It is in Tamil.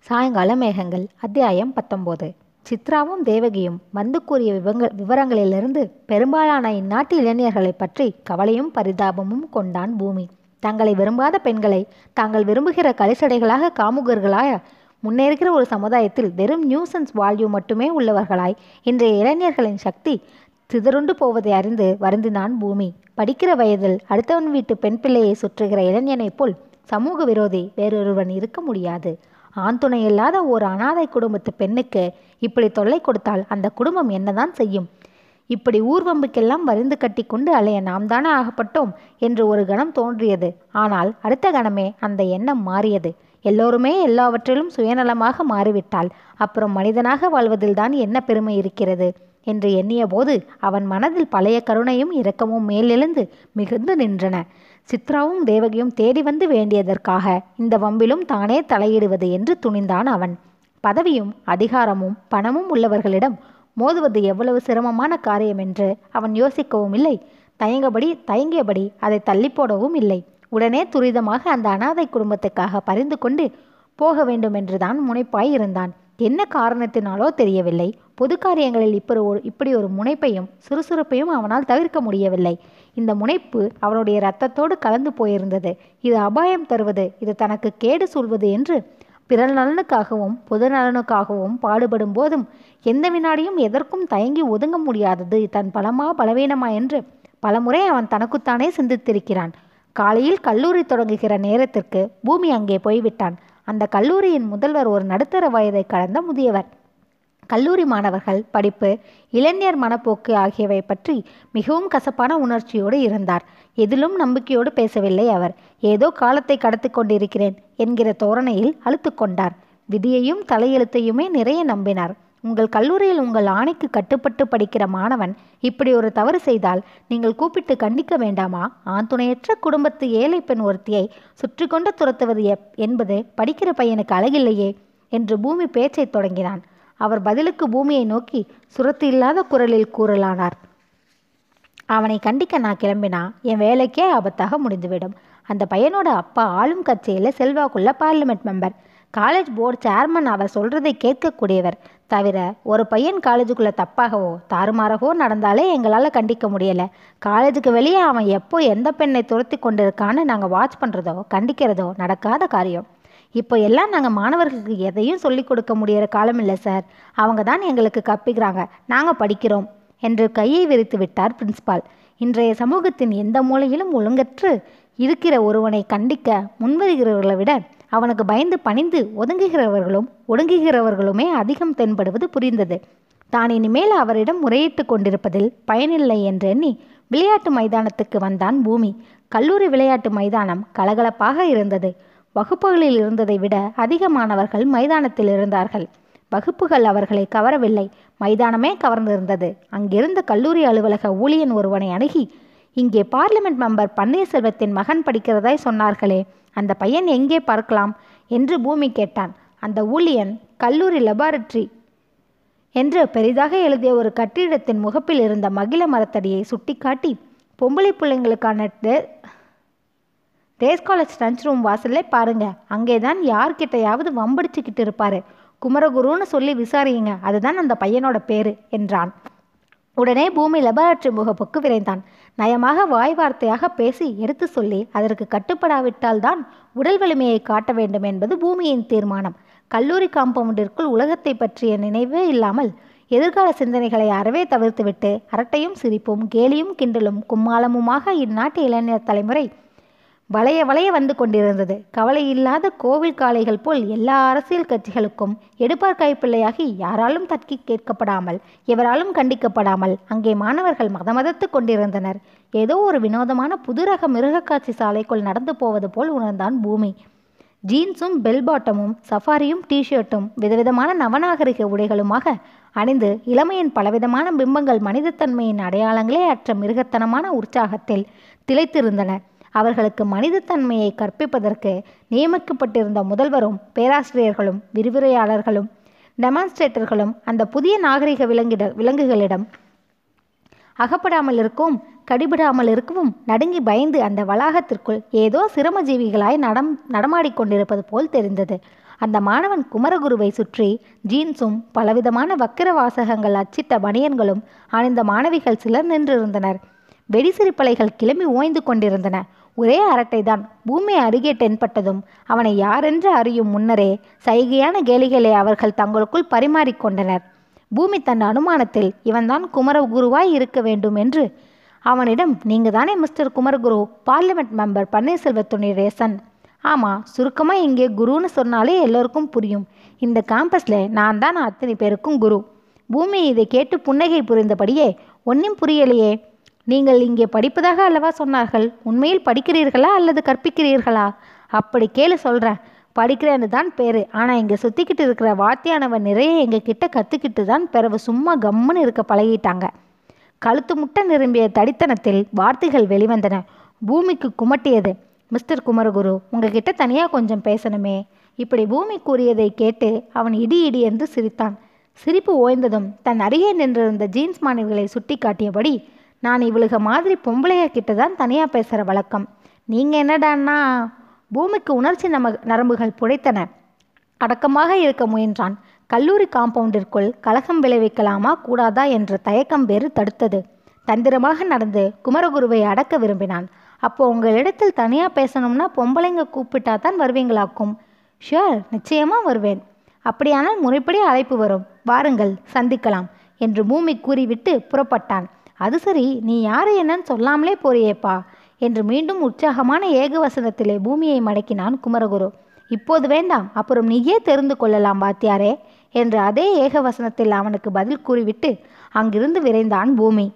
சாயங்கால மேகங்கள் அத்தியாயம் பத்தொம்போது சித்ராவும் தேவகியும் வந்து கூறிய விவங்க விவரங்களிலிருந்து பெரும்பாலான இந்நாட்டு இளைஞர்களைப் பற்றி கவலையும் பரிதாபமும் கொண்டான் பூமி. தங்களை விரும்பாத பெண்களை தாங்கள் விரும்புகிற கலிசடைகளாக காமுகர்களாக முன்னேறுகிற ஒரு சமுதாயத்தில் வெறும் நியூசன்ஸ் வால்யூ மட்டுமே உள்ளவர்களாய் இன்றைய இளைஞர்களின் சக்தி சிதறுண்டு போவதை அறிந்து வருந்தினான் பூமி. படிக்கிற வயதில் அடுத்தவன் வீட்டு பெண் பிள்ளையை சுற்றுகிற இளைஞனைப் போல் சமூக விரோதி வேறொருவன் இருக்க முடியாது. ஆண்துணை இல்லாத ஒரு அனாதை குடும்பத்து பெண்ணுக்கு இப்படி தொல்லை கொடுத்தால் அந்த குடும்பம் என்னதான் செய்யும்? இப்படி ஊர்வம்புக்கெல்லாம் வரிந்து கட்டி கொண்டு அலைய நாம் தானே ஆகப்பட்டோம் என்று ஒரு கணம் தோன்றியது. ஆனால் அடுத்த கணமே அந்த எண்ணம் மாறியது. எல்லோருமே எல்லாவற்றிலும் சுயநலமாக மாறிவிட்டால் அப்புறம் மனிதனாக வாழ்வதில்தான் என்ன பெருமை இருக்கிறது? என்று எண்ணியபோது அவன் மனதில் பழைய கருணையும் இரக்கமும் மேலெழுந்து மிகுந்து நின்றன. சித்ராவும் தேவகியும் தேடி வந்து வேண்டியதற்காக இந்த வம்பிலும் தானே தலையிடுவது என்று துணிந்தான் அவன். பதவியும் அதிகாரமும் பணமும் உள்ளவர்களிடம் மோதுவது எவ்வளவு சிரமமான காரியம் என்று அவன் யோசிக்கவும் இல்லை. தயங்கபடி தயங்கியபடி அதை தள்ளி போடவும் இல்லை. உடனே துரிதமாக அந்த அனாதை குடும்பத்துக்காக பரிந்து கொண்டு போக வேண்டும் என்றுதான் முனைப்பாய் இருந்தான். என்ன காரணத்தினாலோ தெரியவில்லை. பொது காரியங்களில் இப்படி ஒரு இப்படி ஒரு முனைப்பையும் சுறுசுறுப்பையும் அவனால் தவிர்க்க முடியவில்லை. இந்த முனைப்பு அவனுடைய இரத்தத்தோடு கலந்து போயிருந்தது. இது அபாயம் தருவது இது தனக்கு கேடு சொல்வது என்று பிறர் நலனுக்காகவும் பொது நலனுக்காகவும் பாடுபடும் போதும் எந்த வினாடியும் எதற்கும் தயங்கி ஒதுங்க முடியாதது. தன் பலமா பலவீனமா என்று பலமுறை அவன் தனக்குத்தானே சிந்தித்திருக்கிறான். காலையில் கல்லூரி தொடங்குகிற நேரத்திற்கு பூமி அங்கே போய்விட்டான். அந்த கல்லூரியின் முதல்வர் ஒரு நடுத்தர வயதை கடந்த முதியவர். கல்லூரி மாணவர்கள் படிப்பு இளைஞர் மனப்போக்கு ஆகியவை பற்றி மிகவும் கசப்பான உணர்ச்சியோடு இருந்தார். எதிலும் நம்பிக்கையோடு பேசவில்லை அவர். ஏதோ காலத்தை கடத்து கொண்டிருக்கிறேன் என்கிற தோரணையில் அழுத்து கொண்டார். விதியையும் தலையெழுத்தையுமே நிறைய நம்பினார். உங்கள் கல்லூரியில் உங்கள் ஆணைக்கு கட்டுப்பட்டு படிக்கிற மாணவன் இப்படி ஒரு தவறு செய்தால் நீங்கள் கூப்பிட்டு கண்டிக்க வேண்டாமா? ஆண்துணையற்ற குடும்பத்து ஏழை பெண் ஒருத்தியை சுற்றி கொண்டு துரத்துவது எப் என்பது படிக்கிற பையனுக்கு அழகில்லையே என்று பூமி பேச்சை தொடங்கினான். அவர் பதிலுக்கு பூமியை நோக்கி சுரத்து இல்லாத குரலில் கூறலானார். அவனை கண்டிக்க நான் கிளம்பினா என் வேலைக்கே ஆபத்தாக முடிந்துவிடும். அந்த பையனோட அப்பா ஆளும் கட்சியில் செல்வாக்குள்ள parliament member. College board chairman அவர் சொல்றதை கேட்கக்கூடியவர். தவிர ஒரு பையன் காலேஜுக்குள்ள தப்பாகவோ தாறுமாறாகவோ நடந்தாலே எங்களால் கண்டிக்க முடியலை. காலேஜுக்கு வெளியே அவன் எப்போ எந்த பெண்ணை துரத்தி கொண்டிருக்கான்னு நாங்கள் வாட்ச் பண்ணுறதோ கண்டிக்கிறதோ நடக்காத காரியம். இப்போ எல்லாம் நாங்கள் மாணவர்களுக்கு எதையும் சொல்லிக் கொடுக்க முடியிற காலம் இல்லை சார். அவங்க தான் எங்களுக்கு கற்பிக்கிறாங்க. நாங்கள் படிக்கிறோம் என்று கையை விரித்து விட்டார் பிரின்ஸ்பால். இன்றைய சமூகத்தின் எந்த மூலையிலும் ஒழுங்கற்று இருக்கிற ஒருவனை கண்டிக்க முன்வருகிறவர்களை விட அவனுக்கு பயந்து பணிந்து ஒதுங்குகிறவர்களும் ஒடுங்குகிறவர்களுமே அதிகம் தென்படுவது புரிந்தது. தான் இனிமேல் அவரிடம் முறையிட்டு கொண்டிருப்பதில் பயனில்லை என்றெண்ணி விளையாட்டு மைதானத்துக்கு வந்தான் பூமி. கல்லூரி விளையாட்டு மைதானம் கலகலப்பாக இருந்தது. வகுப்புகளில் இருந்ததை விட அதிக மாணவர்கள் மைதானத்தில் இருந்தார்கள். வகுப்புகள் அவர்களை கவரவில்லை. மைதானமே கவர்ந்திருந்தது. அங்கிருந்த கல்லூரி அலுவலக ஊழியன் ஒருவனை அணுகி இங்கே பார்லிமெண்ட் மெம்பர் பன்னீர்செல்வத்தின் மகன் படிக்கிறதாய் சொன்னார்களே அந்த பையன் எங்கே பார்க்கலாம்? என்று பூமி கேட்டான். அந்த ஊழியன் கல்லூரி லெபார்டரி என்று பெரிதாக எழுதிய ஒரு கட்டிடத்தின் முகப்பில் இருந்த மகிழ மரத்தடியை சுட்டிக்காட்டி பொம்பளை பிள்ளைங்களுக்கான ரேஸ் காலேஜ் லஞ்ச் ரூம் வாசல்ல பாருங்க. அங்கே தான் யார்கிட்டையாவது வம்படிச்சுக்கிட்டு இருப்பாரு. குமரகுருன்னு சொல்லி விசாரியுங்க. அதுதான் அந்த பையனோட பேரு என்றான். உடனே பூமி லெபார்டரி முகப்புக்கு விரைந்தான். நயமாக வாய் வார்த்தையாக பேசி எடுத்து சொல்லி அதற்கு கட்டுப்படாவிட்டால் தான் உடல் வலிமையை காட்ட வேண்டும் என்பது பூமியின் தீர்மானம். கல்லூரி காம்பவுண்டிற்குள் உலகத்தை பற்றிய நினைவே இல்லாமல் எதிர்கால சிந்தனைகளை அறவே தவிர்த்துவிட்டு அரட்டையும் சிரிப்பும் கேலியும் கிண்டலும் கும்மாளமுமாக இந்நாட்டு இளைஞர் தலைமுறை வளைய வளைய வந்து கொண்டிருந்தது. கவலை இல்லாத கோவில் காளைகள் போல் எல்லா அரசியல் கட்சிகளுக்கும் எடுப்பார் கைப்பிள்ளையாகி யாராலும் தக்கி கேட்கப்படாமல் எவராலும் கண்டிக்கப்படாமல் அங்கே மாணவர்கள் மதமதத்து கொண்டிருந்தனர். ஏதோ ஒரு வினோதமான புதுரக மிருகக்காட்சி சாலைக்குள் நடந்து போவது போல் உணர்ந்தான் பூமி. ஜீன்ஸும் பெல் பாட்டமும் சஃபாரியும் டிஷர்ட்டும் விதவிதமான நவநாகரிக உடைகளுமாக அணிந்து இளமையின் பலவிதமான பிம்பங்கள் மனிதத்தன்மையின் அடையாளங்களே அற்ற மிருகத்தனமான உற்சாகத்தில் திளைத்திருந்தன. அவர்களுக்கு மனிதத்தன்மையை கற்பிப்பதற்கு நியமிக்கப்பட்டிருந்த முதல்வரும் பேராசிரியர்களும் விரிவுரையாளர்களும் டெமான்ஸ்ட்ரேட்டர்களும் அந்த புதிய நாகரிக விலங்கிட விலங்குகளிடம் அகப்படாமல் இருக்கவும் கடிபடாமல் இருக்கவும் நடுங்கி பயந்து அந்த வளாகத்திற்குள் ஏதோ சிரமஜீவிகளாய் நடம் நடமாடிக்கொண்டிருப்பது போல் தெரிந்தது. அந்த மாணவன் குமரகுருவை சுற்றி ஜீன்ஸும் பலவிதமான வக்கிர வாசகங்கள் அச்சிட்ட பனியன்களும் அணிந்த மாணவிகள் சிலர் நின்றிருந்தனர். வெடிசிரிப்பலைகள் கிளம்பி ஓய்ந்து கொண்டிருந்தன. ஒரே அரட்டைதான் பூமி அருகே தென்பட்டதும் அவனை யாரென்று அறியும் முன்னரே சைகையான கேலிகளை அவர்கள் தங்களுக்குள் பரிமாறிக்கொண்டனர் பூமி தன் அனுமானத்தில் இவன்தான் குமரகுருவாய் இருக்க வேண்டும் என்று. அவனிடம் நீங்க தானே மிஸ்டர் குமரகுரு பார்லிமெண்ட் மெம்பர் பன்னீர்செல்வத்துடைய சன் ஆமாம் சுருக்கமாக இங்கே குருன்னு சொன்னாலே எல்லோருக்கும் புரியும். இந்த கேம்பஸில் நான் தான் அத்தனை பேருக்கும் குரு. பூமி இதை கேட்டு புன்னகை புரிந்தபடியே ஒன்றும் புரியலையே. நீங்கள் இங்கே படிப்பதாக அல்லவா சொன்னார்கள்? உண்மையில் படிக்கிறீர்களா அல்லது கற்பிக்கிறீர்களா? அப்படி கேளு சொல்கிறேன் படிக்கிறேன்னு தான் பேர். ஆனால் இங்கே சுற்றிக்கிட்டு இருக்கிற வாத்தியானவன் நிறைய எங்கள் கிட்ட கற்றுக்கிட்டு தான் பிறவு சும்மா கம்முன்னு இருக்க பழகிட்டாங்க. கழுத்து முட்டை நிரம்பிய தடித்தனத்தில் வார்த்தைகள் வெளிவந்தன. பூமிக்கு குமட்டியது. மிஸ்டர் குமரகுரு உங்ககிட்ட தனியாக கொஞ்சம் பேசணுமே. இப்படி பூமி கூறியதை கேட்டு அவன் இடி இடி என்று சிரித்தான். சிரிப்பு ஓய்ந்ததும் தன் அருகே நின்றிருந்த ஜீன்ஸ் மாணவிகளை சுட்டி காட்டியபடி நான் இவளுக மாதிரி பொம்பளைய கிட்ட தான் தனியாக பேசுகிற வழக்கம். நீங்கள் என்னடான்னா பூமிக்கு உணர்ச்சி நம நரம்புகள் புடைத்தன. அடக்கமாக இருக்க முயன்றான். கல்லூரி காம்பவுண்டிற்குள் கலகம் விளைவிக்கலாமா கூடாதா என்ற தயக்கம் வேறு தடுத்தது. தந்திரமாக நடந்து குமரகுருவை அடக்க விரும்பினான். அப்போ உங்களிடத்தில் தனியாக பேசணும்னா பொம்பளைங்க கூப்பிட்டா தான் வருவீங்களாக்கும். ஷியோர் நிச்சயமாக வருவேன். அப்படியானால் முறைப்படி அழைப்பு வரும். வாருங்கள் சந்திக்கலாம் என்று பூமி கூறிவிட்டு புறப்பட்டான். அது சரி நீ யார் என்னன்னு சொல்லாமலே போறியேப்பா என்று மீண்டும் உற்சாகமான ஏகவசனத்திலே பூமியை மடக்கினான் குமரகுரு. இப்போது வேண்டாம் அப்புறம் நீயே தெரிந்து கொள்ளலாம் வாத்தியாரே என்று அதே ஏகவசனத்தில் அவனுக்கு பதில் கூறிவிட்டு அங்கிருந்து விரைந்தான் பூமி.